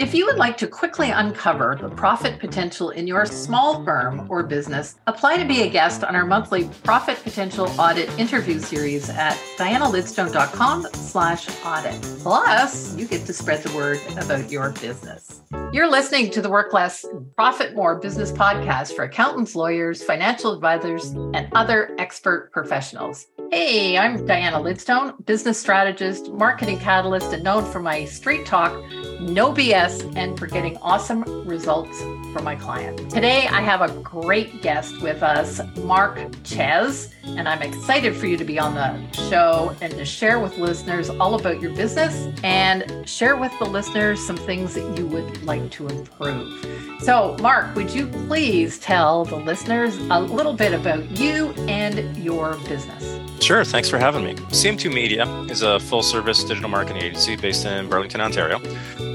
If you would like to quickly uncover the profit potential in your small firm or business, apply to be a guest on our monthly Profit Potential Audit interview series at dianalidstone.com slash audit. Plus, you get to spread the word about your business. You're listening to the Work Less, Profit More business podcast for accountants, lawyers, financial advisors, and other expert professionals. Hey, I'm Diana Lidstone, business strategist, marketing catalyst, and known for my straight talk, no BS, and for getting awesome results for my client. Today, I have a great guest with us, Mark Chyz, and I'm excited for you to be on the show and to share with listeners all about your business and share with the listeners some things that you would like to improve. So, Mark, would you please tell the listeners a little bit about you and your business? Sure, thanks for having me. CM2 Media is a full service digital marketing agency based in Burlington, Ontario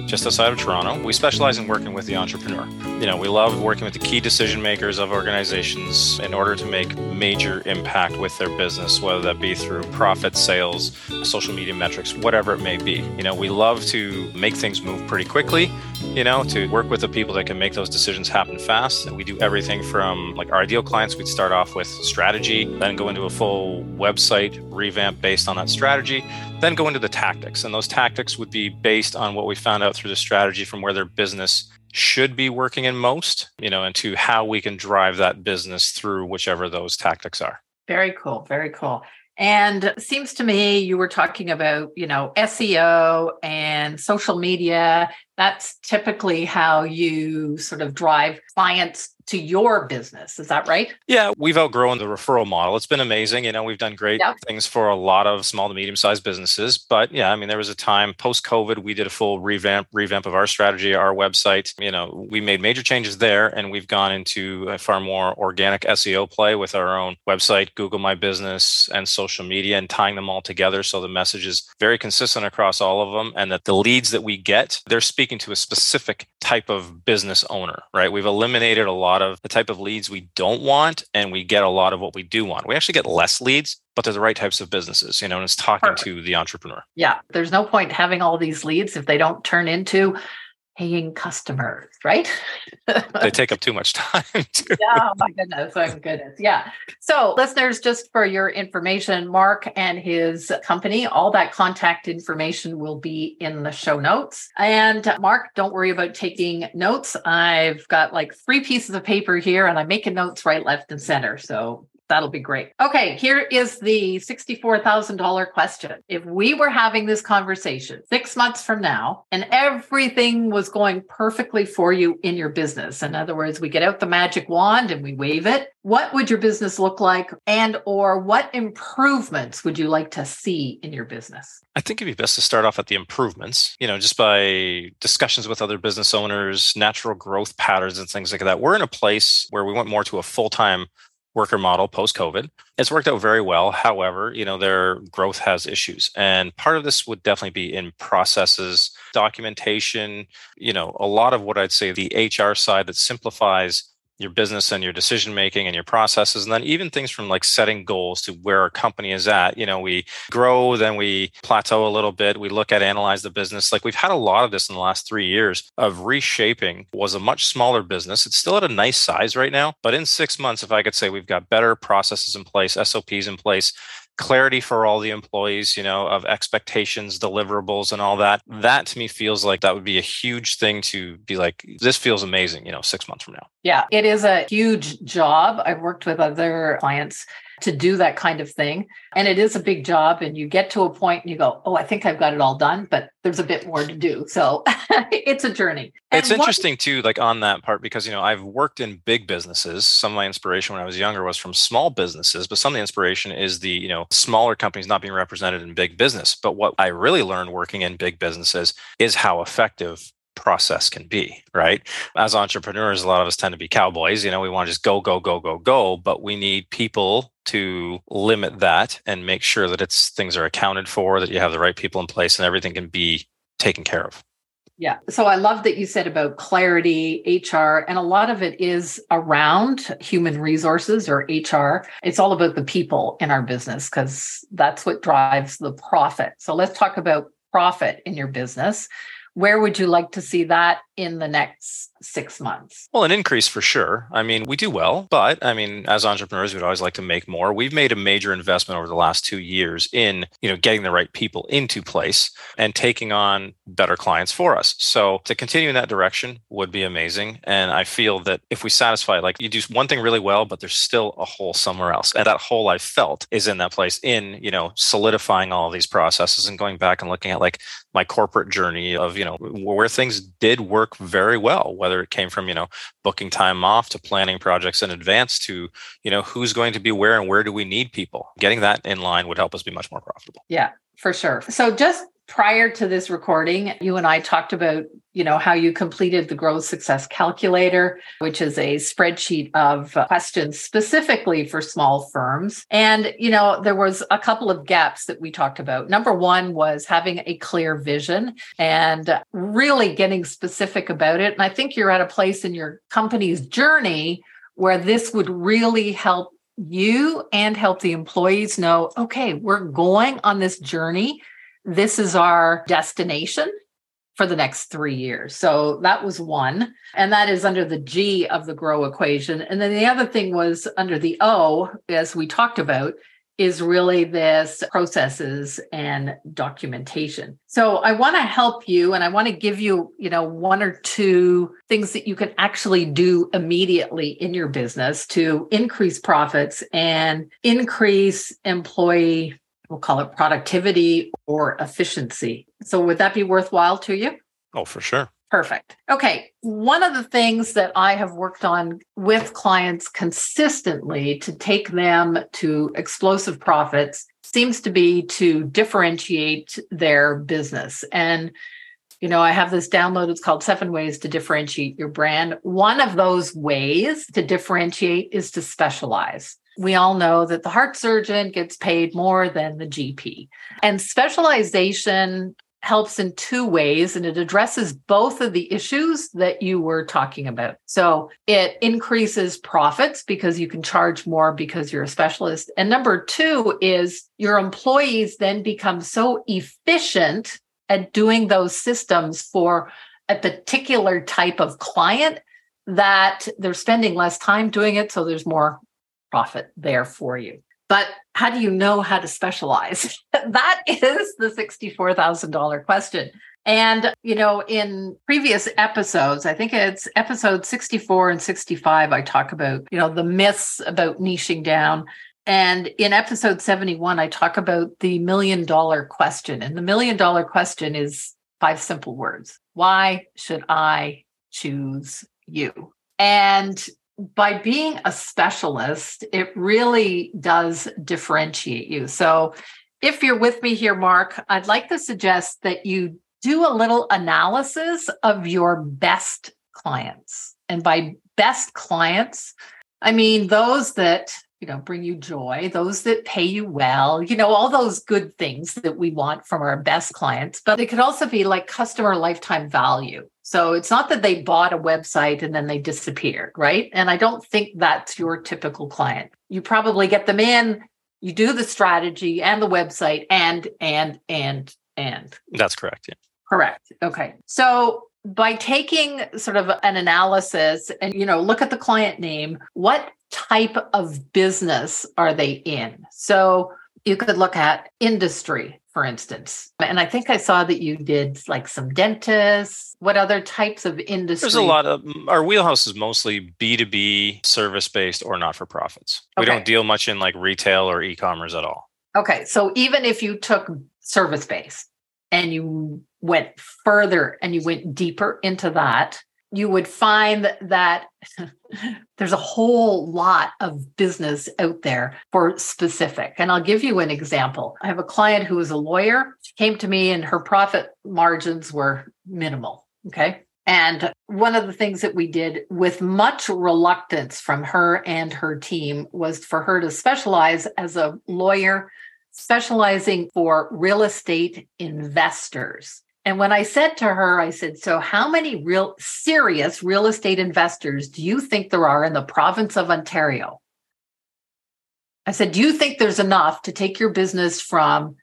just outside of Toronto. We specialize in working with the entrepreneur. You know, we love working with the key decision makers of organizations in order to make major impact with their business, whether that be through profit, sales, social media metrics, whatever it may be. You know, we love to make things move pretty quickly, you know, to work with the people that can make those decisions happen fast. We do everything from like our ideal clients, we'd start off with strategy, then go into a full website revamp based on that strategy then go into the tactics. And those tactics would be based on what we found out through the strategy from where their business should be working in most, you know, and to how we can drive that business through whichever those tactics are. Very cool. Very cool. And seems to me you were talking about, you know, SEO and social media. That's typically how you sort of drive clients to your business. Is that right? Yeah, we've outgrown the referral model. It's been amazing. You know, we've done great yep. things for a lot of small to medium sized businesses. But yeah, I mean, there was a time post COVID, we did a full revamp revamp of our strategy, our website. You know, we made major changes there, and we've gone into a far more organic SEO play with our own website, Google My Business, and social media, and tying them all together so the message is very consistent across all of them, and that the leads that we get, they're speaking to a specific type of business owner. Right? We've eliminated a lot lot of the type of leads we don't want and we get a lot of what we do want. We actually get less leads, but they're the right types of businesses, you know, and it's talking Perfect. to the entrepreneur. Yeah. There's no point having all these leads if they don't turn into paying customers, right? they take up too much time. Too. Yeah, oh my goodness, oh my goodness. Yeah. So, listeners, just for your information, Mark and his company, all that contact information will be in the show notes. And uh, Mark, don't worry about taking notes. I've got like three pieces of paper here and I'm making notes right, left, and center. So That'll be great. Okay, here is the $64,000 question. If we were having this conversation six months from now and everything was going perfectly for you in your business, in other words, we get out the magic wand and we wave it, what would your business look like and or what improvements would you like to see in your business? I think it'd be best to start off at the improvements, you know, just by discussions with other business owners, natural growth patterns and things like that. We're in a place where we went more to a full-time worker model post COVID. It's worked out very well. However, you know, their growth has issues. And part of this would definitely be in processes, documentation, you know, a lot of what I'd say the HR side that simplifies your business and your decision making and your processes and then even things from like setting goals to where our company is at. You know we grow then we plateau a little bit we look at analyze the business. Like we've had a lot of this in the last 3 years of reshaping was a much smaller business. It's still at a nice size right now but in 6 months if i could say we've got better processes in place SOPs in place clarity for all the employees, you know, of expectations, deliverables, and all that. That to me feels like that would be a huge thing to be like, this feels amazing, you know, six months from now. Yeah, it is a huge job. I've worked with other clients to do that kind of thing. And it is a big job. And you get to a point and you go, oh, I think I've got it all done, but there's a bit more to do. So it's a journey. And it's interesting what- too, like on that part, because, you know, I've worked in big businesses. Some of my inspiration when I was younger was from small businesses, but some of the inspiration is the, you know, smaller companies not being represented in big business. But what I really learned working in big businesses is how effective process can be, right? As entrepreneurs, a lot of us tend to be cowboys. You know, we want to just go, go, go, go, go, but we need people to limit that and make sure that it's things are accounted for, that you have the right people in place and everything can be taken care of. Yeah. So I love that you said about clarity, HR, and a lot of it is around human resources or HR. It's all about the people in our business because that's what drives the profit. So let's talk about profit in your business where would you like to see that in the next six months? Well, an increase for sure. I mean, we do well, but I mean, as entrepreneurs, we'd always like to make more. We've made a major investment over the last two years in, you know, getting the right people into place and taking on better clients for us. So to continue in that direction would be amazing. And I feel that if we satisfy, like you do one thing really well, but there's still a hole somewhere else. And that hole I felt is in that place in, you know, solidifying all these processes and going back and looking at like my corporate journey of, you know, where things did work very well, whether it came from, you know, booking time off to planning projects in advance to, you know, who's going to be where and where do we need people. Getting that in line would help us be much more profitable. Yeah, for sure. So just prior to this recording, you and I talked about, you know, how you completed the growth success calculator, which is a spreadsheet of uh, questions specifically for small firms. And, you know, there was a couple of gaps that we talked about. Number one was having a clear vision and really getting specific about it. And I think you're at a place in your company's journey where this would really help you and help the employees know okay, we're going on this journey this is our destination for the next three years. So that was one. And that is under the G of the grow equation. And then the other thing was under the O, as we talked about, is really this processes and documentation. So I want to help you and I want to give you, you know, one or two things that you can actually do immediately in your business to increase profits and increase employee we'll call it productivity or efficiency. So, would that be worthwhile to you? Oh, for sure. Perfect. Okay. One of the things that I have worked on with clients consistently to take them to explosive profits seems to be to differentiate their business. And, you know, I have this download. It's called Seven Ways to Differentiate Your Brand. One of those ways to differentiate is to specialize we all know that the heart surgeon gets paid more than the GP. And specialization helps in two ways and it addresses both of the issues that you were talking about. So it increases profits because you can charge more because you're a specialist. And number two is your employees then become so efficient at doing those systems for a particular type of client that they're spending less time doing it. So there's more profit there for you. But how do you know how to specialize? that is the $64,000 question. And, you know, in previous episodes, I think it's episode 64 and 65, I talk about, you know, the myths about niching down. And in episode 71, I talk about the million dollar question. And the million dollar question is five simple words Why should I choose you? And by being a specialist, it really does differentiate you. So, if you're with me here, Mark, I'd like to suggest that you do a little analysis of your best clients. And by best clients, I mean those that you know bring you joy those that pay you well you know all those good things that we want from our best clients but it could also be like customer lifetime value so it's not that they bought a website and then they disappeared right? And i don't think that's your typical client. You probably get them in you do the strategy and the website and and and and. That's correct yeah. Correct okay. So by taking sort of an analysis and you know look at the client name what type of business are they in? So you could look at industry for instance and i think i saw that you did like some dentists what other types of industries? there's a lot of mm, our wheelhouse is mostly b2b service based or not for profits okay. we don't deal much in like retail or e-commerce at all okay so even if you took service based and you went further and you went deeper into that, you would find that there's a whole lot of business out there for specific. And I'll give you an example. I have a client who is a lawyer. She came to me and her profit margins were minimal. Okay. And one of the things that we did with much reluctance from her and her team was for her to specialize as a lawyer specializing for real estate investors. And when I said to her, I said, So, how many real serious real estate investors do you think there are in the province of Ontario? I said, Do you think there's enough to take your business from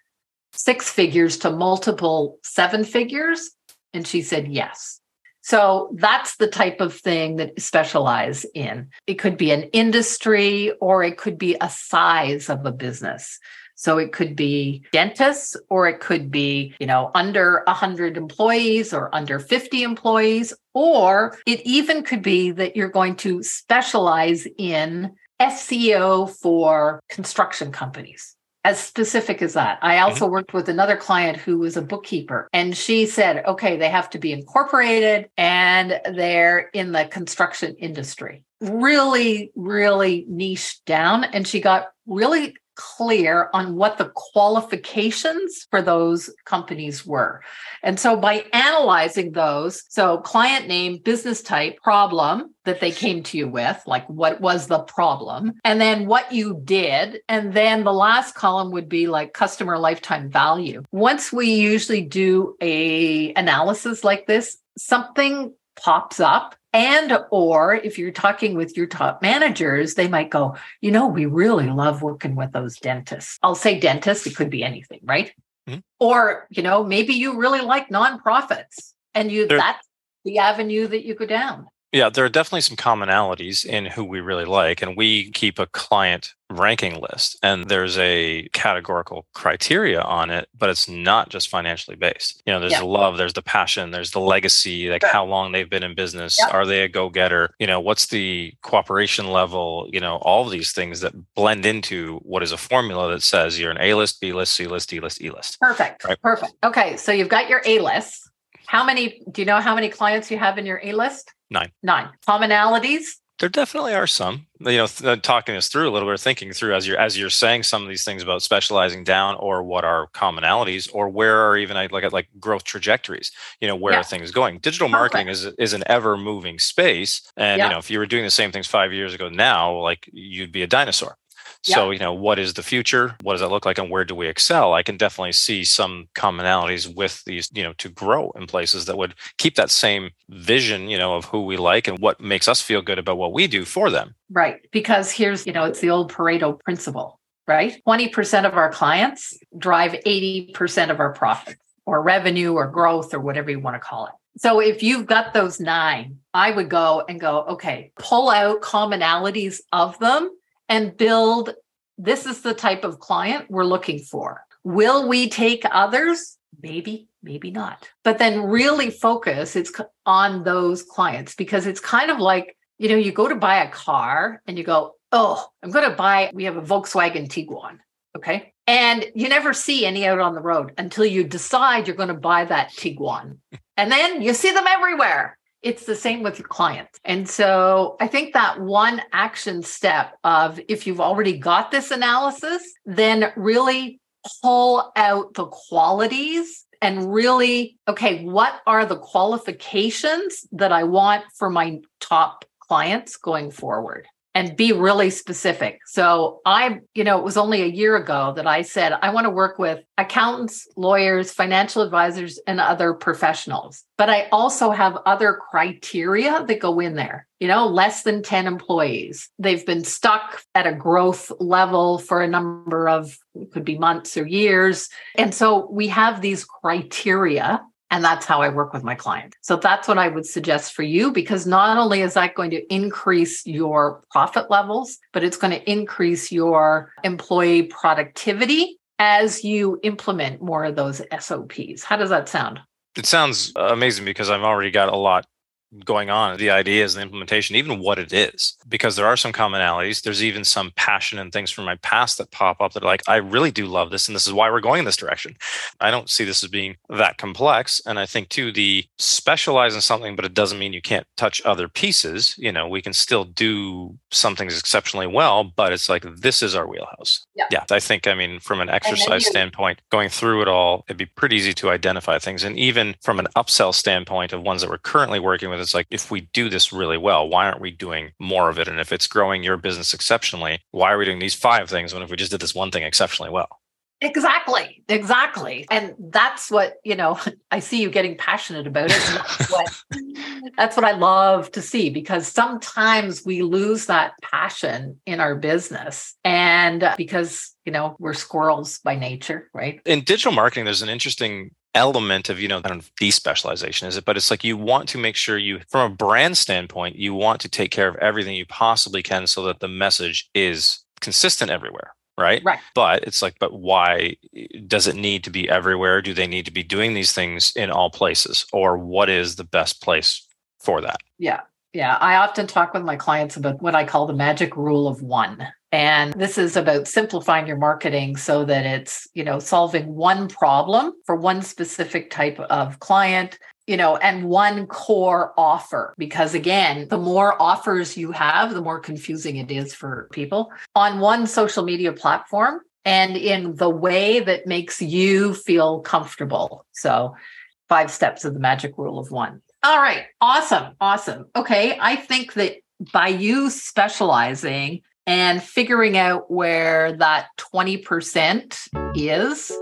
six figures to multiple seven figures? And she said, Yes. So that's the type of thing that specialize in. It could be an industry or it could be a size of a business. So it could be dentists or it could be, you know, under 100 employees or under 50 employees or it even could be that you're going to specialize in SEO for construction companies as specific as that. I mm-hmm. also mm-hmm. worked with another client who was a bookkeeper, and she said, okay, they have to be incorporated and they're in the construction industry. Really, really niche down. And she got really clear on what the qualifications for those companies were. And so by analyzing those, so client name, business type, problem that they came to you with, like what was the problem, and then what you did, and then the last column would be like customer lifetime value. Once we usually do a analysis like this, something pops up and or if you're talking with your top managers they might go you know we really love working with those dentists. I'll say dentists it could be anything right? Mm-hmm. or you know maybe you really like nonprofits and you there, that's the avenue that you go down yeah, there are definitely some commonalities in who we really like. And we keep a client ranking list, and there's a categorical criteria on it, but it's not just financially based. You know, there's yeah. the love, there's the passion, there's the legacy, like sure. how long they've been in business. Yep. Are they a go getter? You know, what's the cooperation level? You know, all of these things that blend into what is a formula that says you're an A list, B list, C list, D list, E list. Perfect. Right? Perfect. Okay. So you've got your A list. How many, do you know how many clients you have in your A list? Nine. Nine. Commonalities? There definitely are some. You know, th- uh, talking this through a little bit, thinking through as you're as you're saying some of these things about specializing down, or what are commonalities, or where are even I look at like growth trajectories. You know, where yeah. are things going? Digital marketing is is an ever moving space, and yeah. you know, if you were doing the same things five years ago now, like you'd be a dinosaur. So, you know, what is the future? What does that look like? And where do we excel? I can definitely see some commonalities with these, you know, to grow in places that would keep that same vision, you know, of who we like and what makes us feel good about what we do for them. Right. Because here's, you know, it's the old Pareto principle, right? 20% of our clients drive 80% of our profits or revenue or growth or whatever you want to call it. So if you've got those nine, I would go and go, okay, pull out commonalities of them and build this is the type of client we're looking for. Will we take others? Maybe, maybe not. But then really focus it's on those clients because it's kind of like, you know, you go to buy a car and you go, "Oh, I'm going to buy we have a Volkswagen Tiguan." Okay? And you never see any out on the road until you decide you're going to buy that Tiguan. And then you see them everywhere it's the same with your clients. And so I think that one action step of if you've already got this analysis, then really pull out the qualities and really, okay, what are the qualifications that I want for my top clients going forward? And be really specific. So I, you know, it was only a year ago that I said I want to work with accountants, lawyers, financial advisors, and other professionals. But I also have other criteria that go in there. You know, less than 10 employees. They've been stuck at a growth level for a number of, could be months or years. And so we have these criteria and that's how I work with my client. So that's what I would suggest for you because not only is that going to increase your profit levels, but it's going to increase your employee productivity as you implement more of those SOPs. How does that sound? It sounds amazing because I've already got a lot going on, the ideas, the implementation, even what it is, because there are some commonalities. There's even some passion and things from my past that pop up that are like, I really do love this, and this is why we're going in this direction. I don't see this as being that complex. And I think too, the specialize in something, but it doesn't mean you can't touch other pieces. You know, we can still do some things exceptionally well, but it's like this is our wheelhouse. Yeah. yeah I think, I mean, from an exercise standpoint, going through it all, it'd be pretty easy to identify things. And even from an upsell standpoint of ones that we're currently working with, it's like if we do this really well, why aren't we doing more of it? And if it's growing your business exceptionally, why are we doing these five things when if we just did this one thing exceptionally well? Exactly, exactly. And that's what, you know, I see you getting passionate about it. That's what, that's what I love to see because sometimes we lose that passion in our business. And uh, because, you know, we're squirrels by nature, right? In digital marketing, there's an interesting element of you know kind of despecialization is it? But it's like you want to make sure you from a brand standpoint you want to take care of everything you possibly can so that the message is consistent everywhere right? Right. But it's like but why does it need to be everywhere? Do they need to be doing these things in all places? Or what is the best place for that? Yeah. Yeah. I often talk with my clients about what i call the magic rule of one and this is about simplifying your marketing so that it's, you know, solving one problem for one specific type of client, you know, and one core offer. Because again, the more offers you have, the more confusing it is for people on one social media platform and in the way that makes you feel comfortable. So, five steps of the magic rule of one. All right. Awesome. Awesome. Okay. I think that by you specializing, and figuring out where that 20% is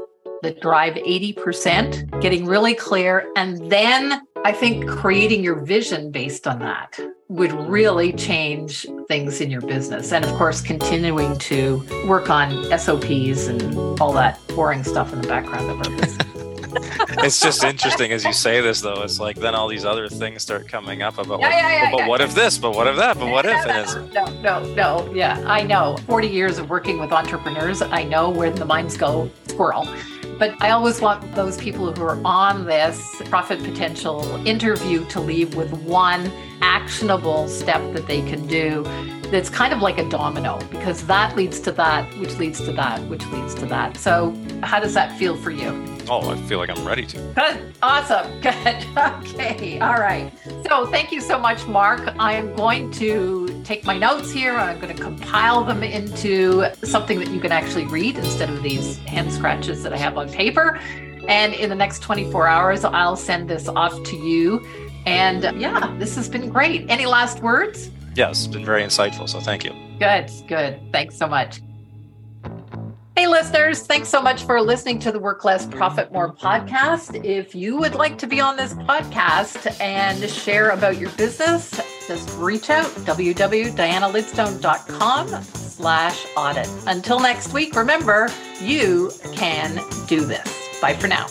that drive 80%, getting really clear. And then I think creating your vision based on that would really change things in your business. And of course, continuing to work on SOPs and all that boring stuff in the background of our business. it's just interesting as you say this though. It's like then all these other things start coming up about yeah, what, yeah, yeah, but what if this but what if that but what if no, no, no, no no yeah i know. 40 years of working with entrepreneurs i know where the minds go squirrel. But I always want those people who are on this profit potential interview to leave with one actionable step that they can do that's kind of like a domino because that leads to that, which leads to that, which leads to that. So, how does that feel for you? Oh, I feel like I'm ready to. Good. Awesome. Good. Okay. All right. So thank you so much, Mark. I am going to take my notes here. I'm going to compile them into something that you can actually read instead of these hand scratches that I have on paper. And in the next 24 hours, I'll send this off to you. And yeah, this has been great. Any last words? Yes, it's been very insightful. So thank you. Good. Good. Thanks so much. Hey, listeners, thanks so much for listening to the Work Less, Profit More podcast. If you would like to be on this podcast and share about your business, just reach out, www.dianalidstone.com slash audit. Until next week, remember, you can do this. Bye for now.